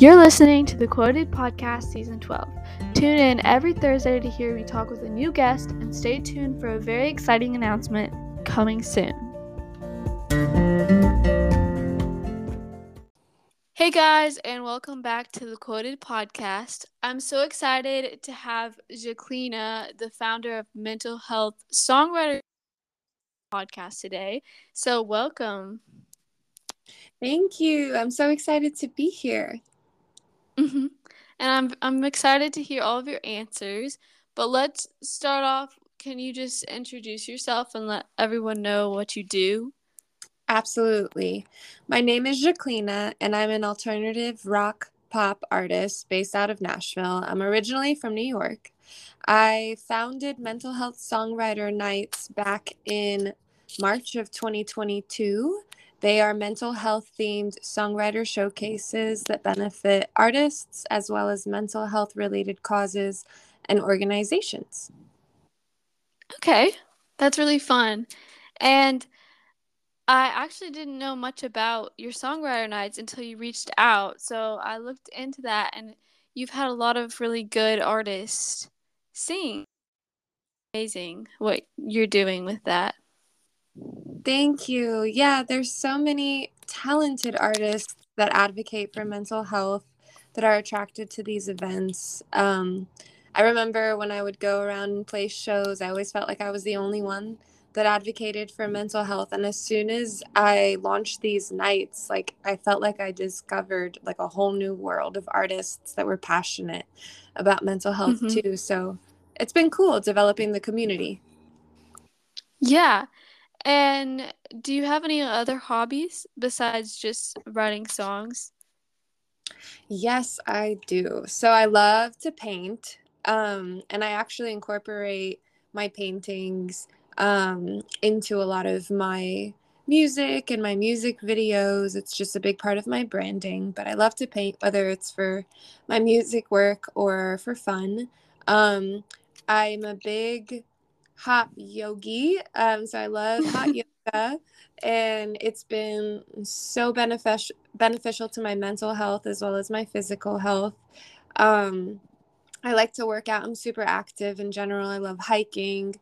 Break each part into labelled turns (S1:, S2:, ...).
S1: You're listening to the Quoted Podcast Season 12. Tune in every Thursday to hear me talk with a new guest and stay tuned for a very exciting announcement coming soon. Hey guys, and welcome back to the Quoted Podcast. I'm so excited to have Zhaklina, the founder of Mental Health Songwriter Podcast today. So, welcome.
S2: Thank you. I'm so excited to be here.
S1: Mm-hmm. And I'm I'm excited to hear all of your answers. But let's start off. Can you just introduce yourself and let everyone know what you do?
S2: Absolutely. My name is Zhaklina, and I'm an alternative rock pop artist based out of Nashville. I'm originally from New York. I founded Mental Health Songwriter Nights back in March of 2022. They are mental health themed songwriter showcases that benefit artists as well as mental health related causes and organizations.
S1: Okay, that's really fun. And I actually didn't know much about your songwriter nights until you reached out. So I looked into that, and you've had a lot of really good artists sing. Amazing what you're doing with that.
S2: Thank you. Yeah, there's so many talented artists that advocate for mental health that are attracted to these events. Um, I remember when I would go around and play shows, I always felt like I was the only one that advocated for mental health. And as soon as I launched these nights, like I felt like I discovered like a whole new world of artists that were passionate about mental health mm-hmm. too. So it's been cool developing the community.
S1: Yeah. And do you have any other hobbies besides just writing songs?
S2: Yes, I do. So I love to paint. Um, and I actually incorporate my paintings um, into a lot of my music and my music videos. It's just a big part of my branding. But I love to paint, whether it's for my music work or for fun. Um, I'm a big hot yogi. Um, so I love hot yoga, and it's been so beneficial beneficial to my mental health as well as my physical health. Um, I like to work out. I'm super active in general. I love hiking.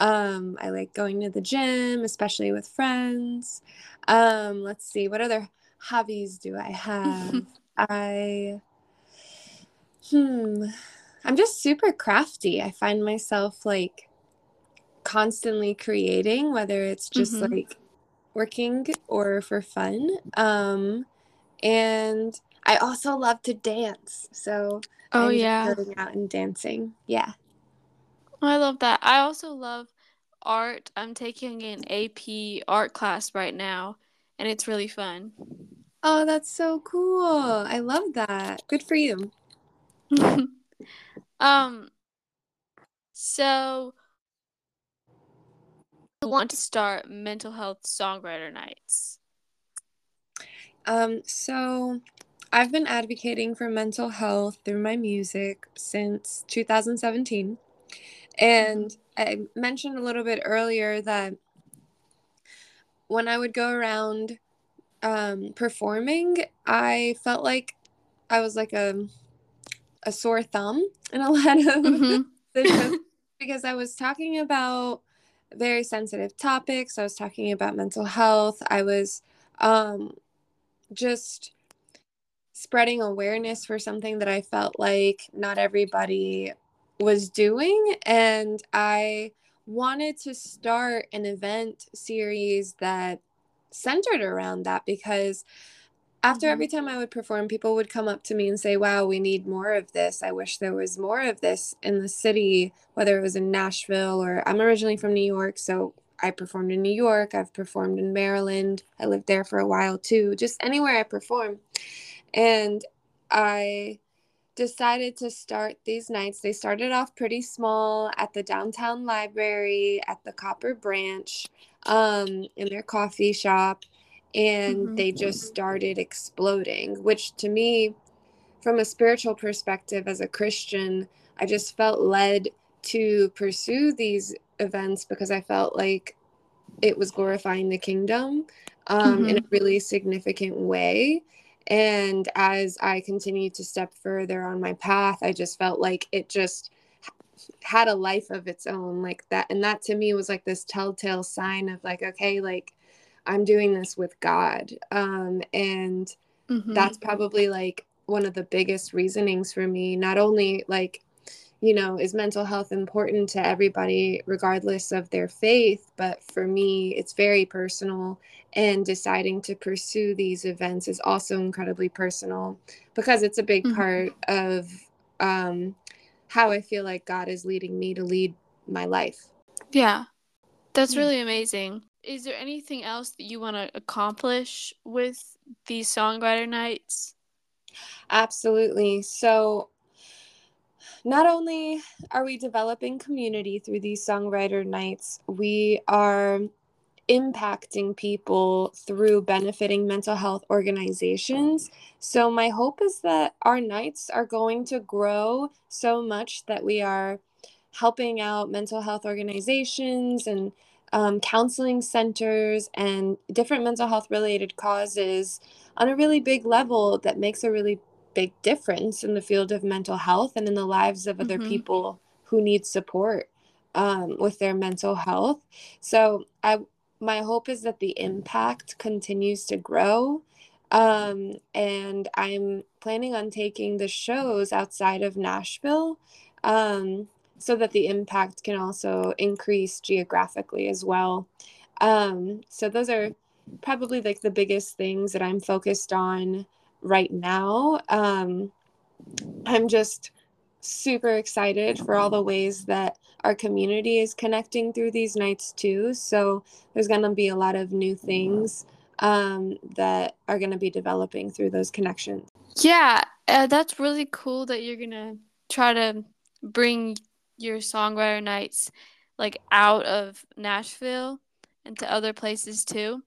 S2: Um, I like going to the gym, especially with friends. Um, let's see, what other hobbies do I have? I, hmm, I'm just super crafty. I find myself like constantly creating, whether it's just mm-hmm. like working or for fun. Um, and I also love to dance. So
S1: oh yeah,
S2: going out and dancing. Yeah,
S1: I love that. I also love art. I'm taking an AP art class right now, and it's really fun.
S2: Oh, that's so cool. I love that. Good for you.
S1: um so want to start mental health songwriter nights?
S2: Um, so I've been advocating for mental health through my music since 2017. And mm-hmm. I mentioned a little bit earlier that when I would go around um, performing, I felt like I was like a a sore thumb in a lot of mm-hmm. because I was talking about very sensitive topics. I was talking about mental health. I was um, just spreading awareness for something that I felt like not everybody was doing. And I wanted to start an event series that centered around that because after mm-hmm. every time I would perform, people would come up to me and say, Wow, we need more of this. I wish there was more of this in the city, whether it was in Nashville or I'm originally from New York. So I performed in New York. I've performed in Maryland. I lived there for a while too, just anywhere I perform. And I decided to start these nights. They started off pretty small at the downtown library, at the Copper Branch, um, in their coffee shop and mm-hmm. they just started exploding, which to me, from a spiritual perspective as a Christian, I just felt led to pursue these events because I felt like it was glorifying the kingdom um, mm-hmm. in a really significant way. And as I continued to step further on my path, I just felt like it just had a life of its own like that and that to me was like this telltale sign of like okay like i'm doing this with god um and mm-hmm. that's probably like one of the biggest reasonings for me not only like you know is mental health important to everybody regardless of their faith but for me it's very personal and deciding to pursue these events is also incredibly personal because it's a big mm-hmm. part of um, how I feel like God is leading me to lead my life.
S1: Yeah. That's really amazing. Is there anything else that you want to accomplish with these songwriter nights?
S2: Absolutely. So, not only are we developing community through these songwriter nights, we are impacting people through benefiting mental health organizations. So, my hope is that our nights are going to grow so much that we are helping out mental health organizations and um, counseling centers and different mental health related causes on a really big level that makes a really big difference in the field of mental health and in the lives of other mm-hmm. people who need support um, with their mental health. So I my hope is that the impact continues to grow. Um, and I'm planning on taking the shows outside of Nashville um, so that the impact can also increase geographically as well. Um, so those are probably like the biggest things that I'm focused on right now. Um, I'm just super excited for all the ways that our community is connecting through these nights too. So there's going to be a lot of new things um, that are going to be developing through those connections.
S1: Yeah, uh, that's really cool that you're going to try to bring your songwriter nights like out of Nashville and to other places too.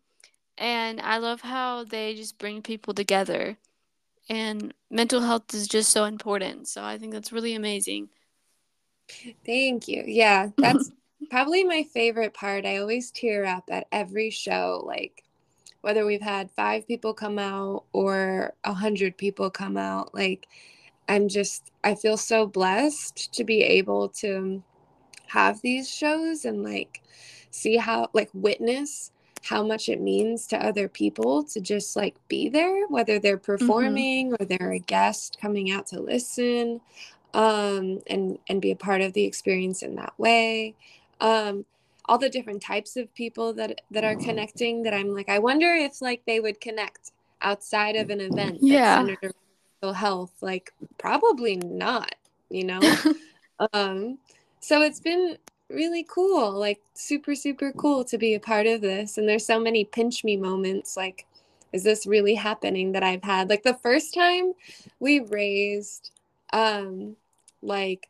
S1: And I love how they just bring people together and mental health is just so important. So I think that's really amazing.
S2: Thank you. Yeah, that's probably my favorite part. I always tear up at every show, like whether we've had five people come out or a hundred people come out. Like, I'm just, I feel so blessed to be able to have these shows and like see how, like, witness how much it means to other people to just like be there, whether they're mm-hmm. performing mm-hmm. or they're a guest coming out to listen um, and and be a part of the experience in that way. Um, all the different types of people that that are connecting that I'm like, I wonder if like they would connect outside of an event
S1: yeah.
S2: centered around mental health. Like probably not, you know. um, so it's been really cool, like super, super cool to be a part of this. And there's so many pinch me moments like, is this really happening that I've had? Like the first time we raised um like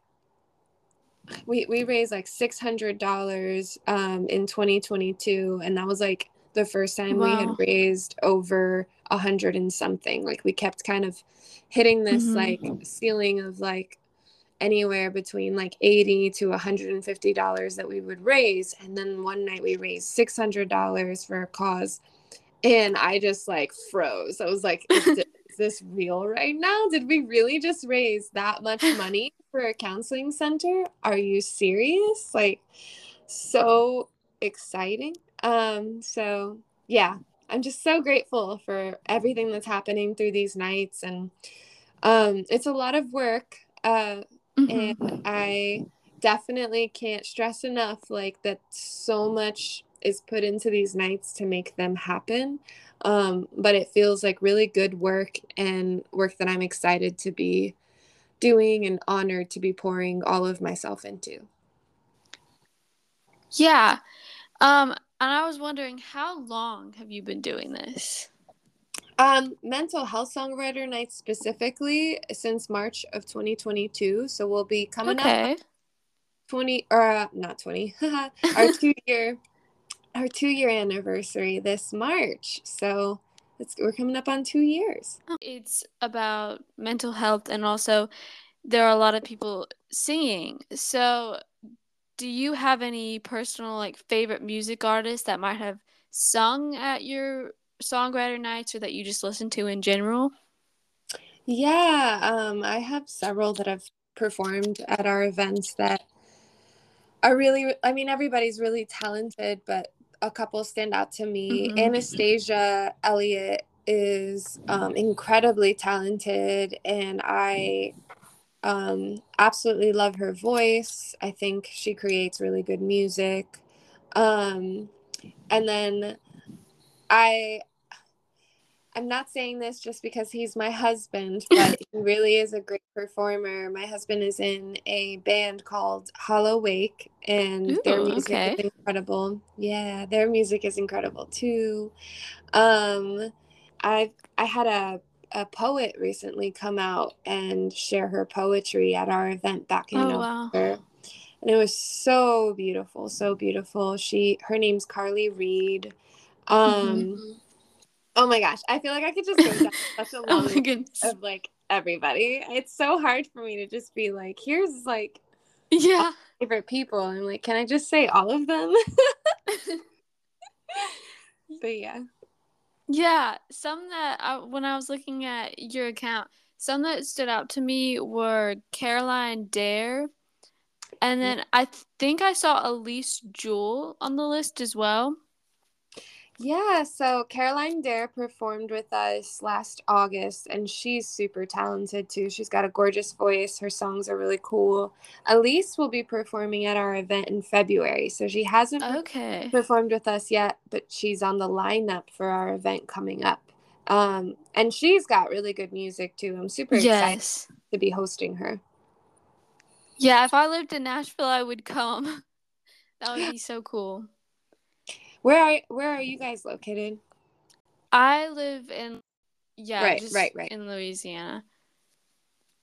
S2: we we raised like six hundred dollars um in 2022 and that was like the first time wow. we had raised over a hundred and something. Like we kept kind of hitting this mm-hmm. like ceiling of like anywhere between like 80 to 150 dollars that we would raise. And then one night we raised 600 dollars for a cause. And i just like froze. I was like is, this, is this real right now? Did we really just raise that much money for a counseling center? Are you serious? Like so exciting um so yeah i'm just so grateful for everything that's happening through these nights and um it's a lot of work uh Mm-hmm. And I definitely can't stress enough like that so much is put into these nights to make them happen. Um, but it feels like really good work and work that I'm excited to be doing and honored to be pouring all of myself into.
S1: Yeah. Um, and I was wondering, how long have you been doing this?
S2: Um, mental health songwriter night specifically since March of 2022. So we'll be coming okay. up 20 or uh, not 20, our two year our two year anniversary this March. So it's, we're coming up on two years.
S1: It's about mental health and also there are a lot of people singing. So do you have any personal like favorite music artists that might have sung at your songwriter nights or that you just listen to in general?
S2: Yeah, um, I have several that have performed at our events that are really, I mean, everybody's really talented, but a couple stand out to me.
S1: Mhm.
S2: Anastasia Elliott is um, incredibly talented, and I um, absolutely love her voice. I think she creates really good music. Um, and then I I'm not saying this just because he's my husband, but he really is a great performer. My husband is in a band called Hollow Wake, and
S1: Ooh,
S2: their music
S1: okay.
S2: is incredible. Yeah, their music is incredible too. Um, I've I had a a poet recently come out and share her poetry at our event back in
S1: Oh wow.
S2: And it was so beautiful, so beautiful. She her name's Carly Reed. Um
S1: Mhm.
S2: oh my gosh, I feel like I could just go down such a
S1: Oh
S2: long list of like everybody. It's so hard for me to just be like, here's like
S1: Yeah.
S2: favorite people. I'm like, can I just say all of them? but yeah.
S1: Yeah, some that I, when I was looking at your account, some that stood out to me were Caroline Dare, and then I th- think I saw Elise Jewell on the list as well.
S2: Yeah, so Caroline Dare performed with us last August, and she's super talented too. She's got a gorgeous voice. Her songs are really cool. Elise will be performing at our event in February, so she hasn't
S1: Okay.
S2: performed with us yet, but she's on the lineup for our event coming up. Um, and she's got really good music too. I'm super excited
S1: Yes.
S2: to be hosting her.
S1: Yeah, if I lived in Nashville, I would come. That would be so cool.
S2: Where are where are you guys located?
S1: I live in yeah,
S2: Right, right, right.
S1: in Louisiana.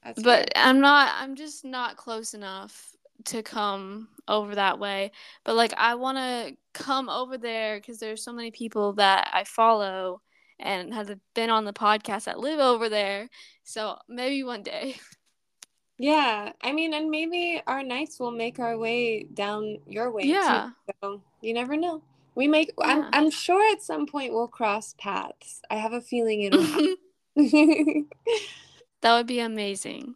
S2: That's
S1: But. I'm not I'm just not close enough to come over that way. But like I want to come over there cuz there's so many people that I follow and have been on the podcast that live over there. So maybe one day.
S2: Yeah, I mean, and maybe our nights will make our way down your way
S1: Yeah.
S2: too. So you never know. We make. I'm. I'm sure at some point we'll cross paths. I have a feeling it'll
S1: that would be amazing.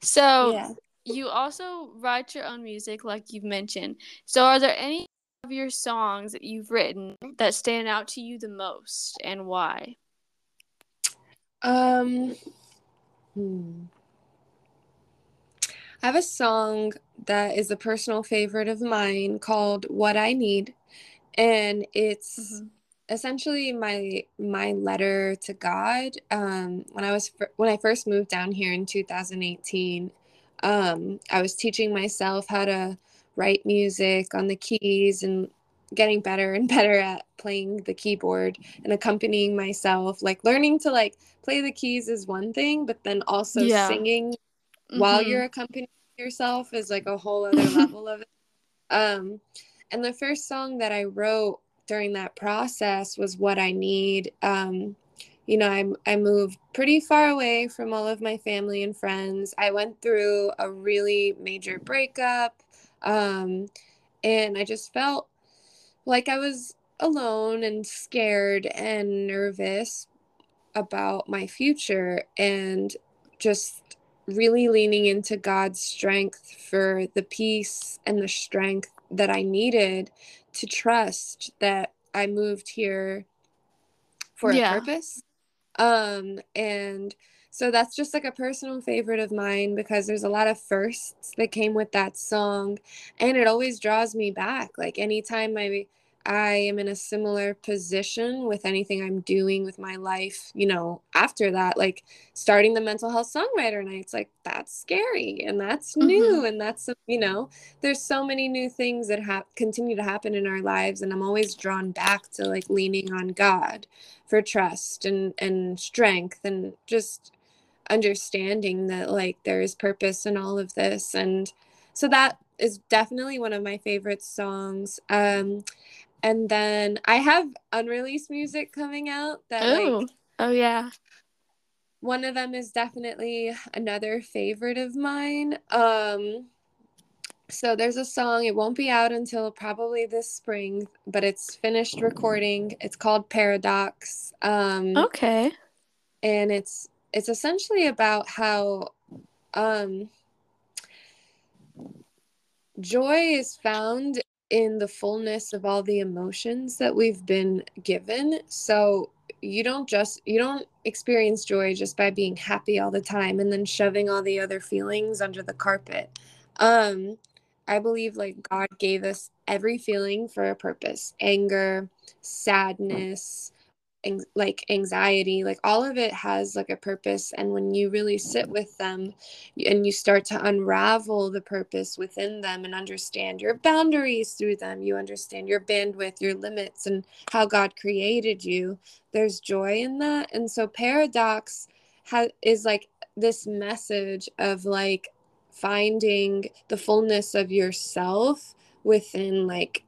S1: So,
S2: yeah.
S1: you also write your own music like you've mentioned. So, are there any of your songs that you've written that stand out to you the most and why?
S2: Um. Hmm. I have a song that is a personal favorite of mine called "What I Need," and it's
S1: Mhm.
S2: essentially my my letter to God. Um, when I was when I first moved down here in 2018, um, I was teaching myself how to write music on the keys and getting better and better at playing the keyboard and accompanying myself. Like learning to like play the keys is one thing, but then also
S1: Yeah.
S2: singing while
S1: Mhm.
S2: you're accompanying yourself is like a whole other level of it. Um, and the first song that I wrote during that process was "What I Need." Um, you know, I I moved pretty far away from all of my family and friends. I went through a really major breakup, um, and I just felt like I was alone and scared and nervous about my future and just really leaning into God's strength for the peace and the strength that I needed to trust that I moved here for
S1: Yeah.
S2: a purpose. Um and so that's just like a personal favorite of mine because there's a lot of firsts that came with that song and it always draws me back like anytime I I am in a similar position with anything I'm doing with my life, you know, after that, like starting the mental health songwriter nights, like that's scary and that's new and that's, you know, there's so many new things that have continue to happen in our lives and I'm always drawn back to like leaning on God for trust and and strength and just understanding that like there is purpose in all of this and so that is definitely one of my favorite songs. Um and then I have unreleased music coming out that
S1: Oh.
S2: like
S1: Oh yeah.
S2: one of them is definitely another favorite of mine. Um so there's a song, it won't be out until probably this spring, but it's finished recording. It's called Paradox. Um
S1: Okay.
S2: and it's it's essentially about how um, joy is found in the fullness of all the emotions that we've been given. So you don't just you don't experience joy just by being happy all the time and then shoving all the other feelings under the carpet. Um I believe like God gave us every feeling for a purpose. Anger, sadness, like anxiety like all of it has like a purpose and when you really sit with them and you start to unravel the purpose within them and understand your boundaries through them you understand your bandwidth your limits and how god created you there's joy in that. And so paradox ha- is like this message of like finding the fullness of yourself within like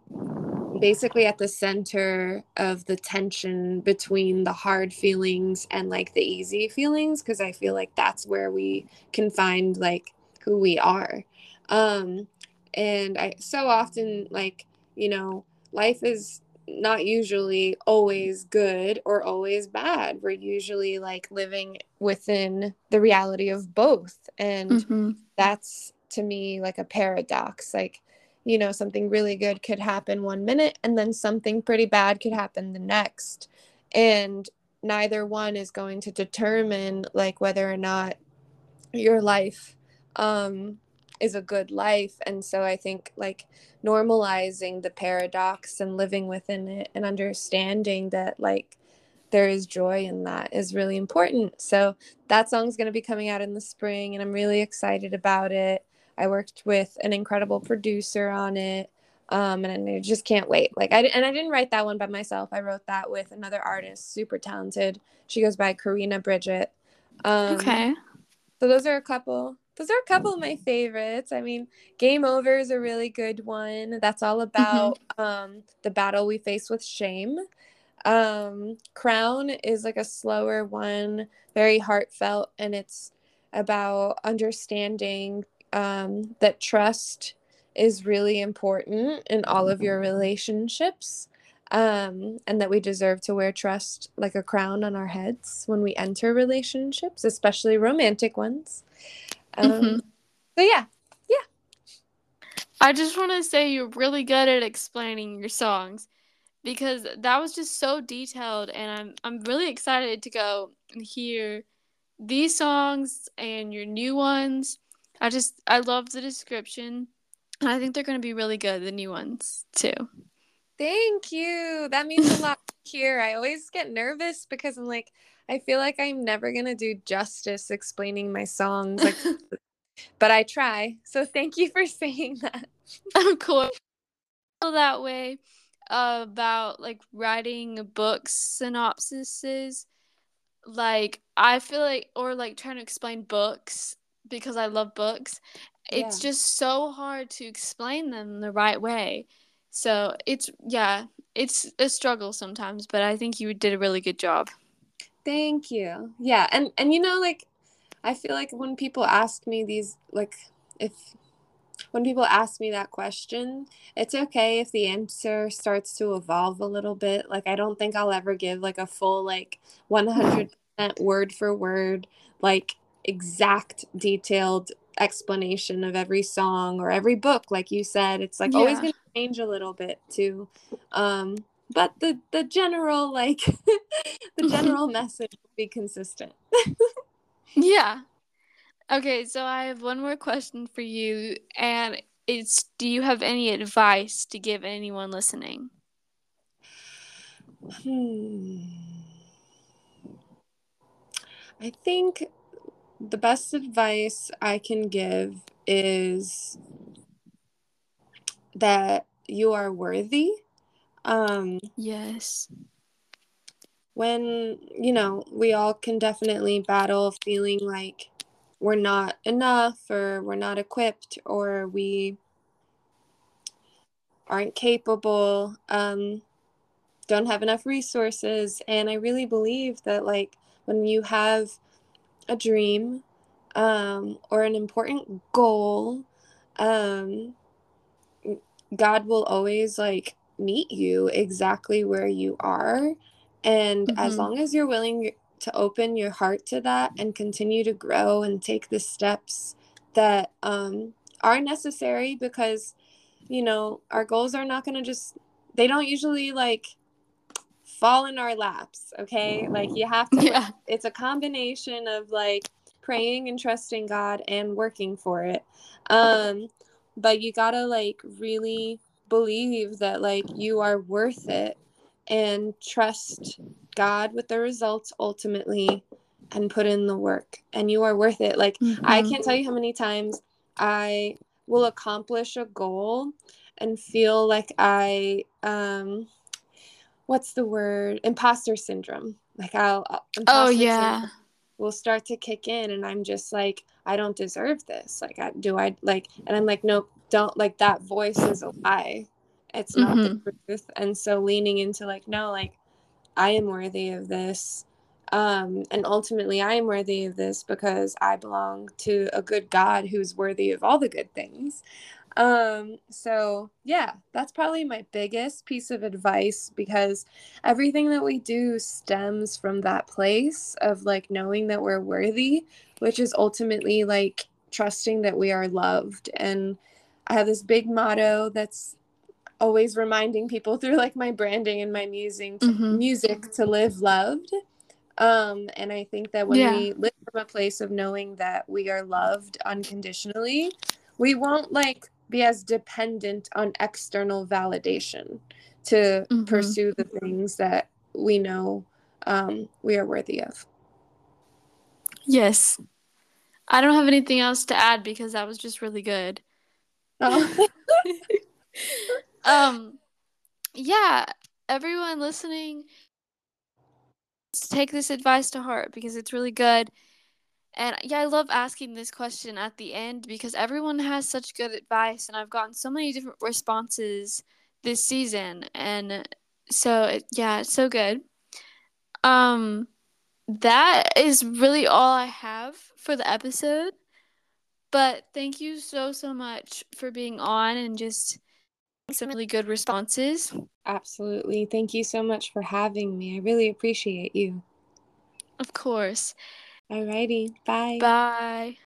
S2: basically at the center of the tension between the hard feelings and like the easy feelings because I feel like that's where we can find like who we are. Um and I so often like, you know, life is not usually always good or always bad. We're usually like living within the reality of both. And mm-hmm. that's to me like a paradox. Like you know something really good could happen one minute and then something pretty bad could happen the next. And neither one is going to determine like whether or not your life um is a good life. And so i think like normalizing the paradox and living within it and understanding that like there is joy in that is really important. So that song's going to be coming out in the spring and i'm really excited about it I worked with an incredible producer on it. Um, and I just can't wait. Like I and I didn't write that one by myself. I wrote that with another artist, super talented. She goes by Karina Bridget. Um, okay. So those are a couple. Those are a couple of my favorites. I mean, Game Over is a really good one. That's all about mm-hmm. um, the battle we face with shame. Um, Crown is like a slower one, very heartfelt, and it's about understanding um, that trust is really important in all of your relationships um, and that we deserve to wear trust like a crown on our heads when we enter relationships, especially romantic ones. Um, mm-hmm. So, yeah, yeah.
S1: I just want to say you're really good at explaining your songs because that was just so detailed, and I'm I'm really excited to go and hear these songs and your new ones I just I love the description. And I think they're going to be really good, the new ones too.
S2: Thank you. That means a lot here. I always get nervous because I'm like, I feel like I'm never going to do justice explaining my songs. Like, but I try. So thank you for saying that.
S1: Of course. That way uh, about like writing books synopsises. Like, I feel like, or like trying to explain books because I love books, yeah. it's just so hard to explain them the right way. So it's yeah, it's a struggle sometimes, but I think you did a really good job.
S2: Thank you. Yeah, and and you know like I feel like when people ask me these like if when people ask me that question, it's okay if the answer starts to evolve a little bit. Like I don't think I'll ever give like a full like 100% word for word like exact detailed explanation of every song or every book like you said it's like yeah. always going to change a little bit too um but the the general like the general message will be consistent
S1: yeah okay so i have one more question for you and it's do you have any advice to give anyone listening
S2: hmm. i think the best advice I can give is that you are worthy. Um,
S1: yes.
S2: When, you know, we all can definitely battle feeling like we're not enough or we're not equipped or we aren't capable, um, don't have enough resources. And I really believe that, like, when you have a dream um, or an important goal, um, God will always like meet you exactly where you are. And mm-hmm. as long as you're willing to open your heart to that and continue to grow and take the steps that um, are necessary because you know our goals are not going to just they don't usually like fall in our laps okay like you have to yeah. it's a combination of like praying and trusting god and working for it um but you gotta like really believe that like you are worth it and trust god with the results ultimately and put in the work and you are worth it like mm-hmm. i can't tell you how many times i will accomplish a goal and feel like i um what's the word? Imposter syndrome. Like i'll, I'll
S1: oh yeah.
S2: will start to kick in and i'm just like i don't deserve this. Like I, do i like and i'm like nope don't like that voice is a lie. It's not mm-hmm. the truth. And so leaning into like no like i am worthy of this. Um and ultimately i am worthy of this because i belong to a good god who's worthy of all the good things um, so yeah, that's probably my biggest piece of advice because everything that we do stems from that place of like knowing that we're worthy, which is ultimately like trusting that we are loved. And I have this big motto that's always reminding people through like my branding and my music to, mm-hmm. music to live loved. Um, and I think that when yeah. we live from a place of knowing that we are loved unconditionally, we won't like be as dependent on external validation to mm-hmm. pursue the things that we know um, we are worthy of.
S1: Yes. I don't have anything else to add because that was just really good. Oh. um yeah, everyone listening take this advice to heart because it's really good and yeah, I love asking this question at the end because everyone has such good advice, and I've gotten so many different responses this season, and so it, yeah, it's so good. Um, that is really all I have for the episode. But thank you so so much for being on and just some really good responses.
S2: Absolutely. Thank you so much for having me. I really appreciate you.
S1: Of course.
S2: Alrighty. Bye.
S1: Bye.